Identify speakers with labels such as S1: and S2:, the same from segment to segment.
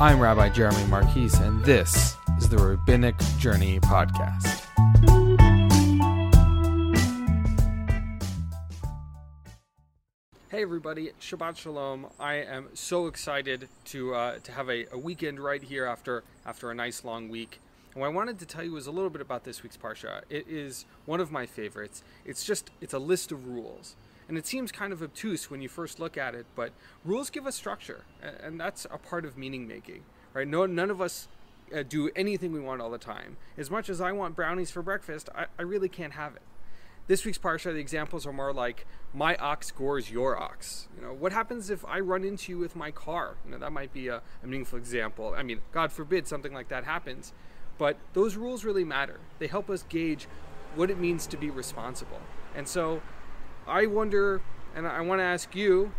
S1: I'm Rabbi Jeremy Markiz, and this is the Rabbinic Journey Podcast. Hey everybody, Shabbat Shalom. I am so excited to uh, to have a, a weekend right here after after a nice long week. And what I wanted to tell you is a little bit about this week's parsha. It is one of my favorites. It's just it's a list of rules. And it seems kind of obtuse when you first look at it, but rules give us structure, and that's a part of meaning making, right? No, none of us uh, do anything we want all the time. As much as I want brownies for breakfast, I, I really can't have it. This week's parsha, the examples are more like my ox gores your ox. You know, what happens if I run into you with my car? You know, that might be a, a meaningful example. I mean, God forbid something like that happens, but those rules really matter. They help us gauge what it means to be responsible. And so, I wonder, and I want to ask you,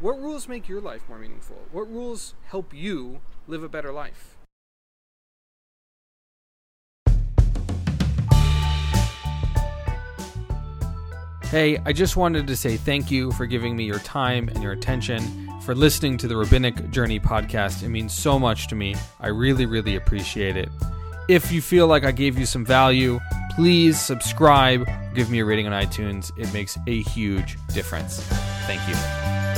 S1: what rules make your life more meaningful? What rules help you live a better life? Hey, I just wanted to say thank you for giving me your time and your attention, for listening to the Rabbinic Journey podcast. It means so much to me. I really, really appreciate it. If you feel like I gave you some value, please subscribe, give me a rating on iTunes. It makes a huge difference. Thank you.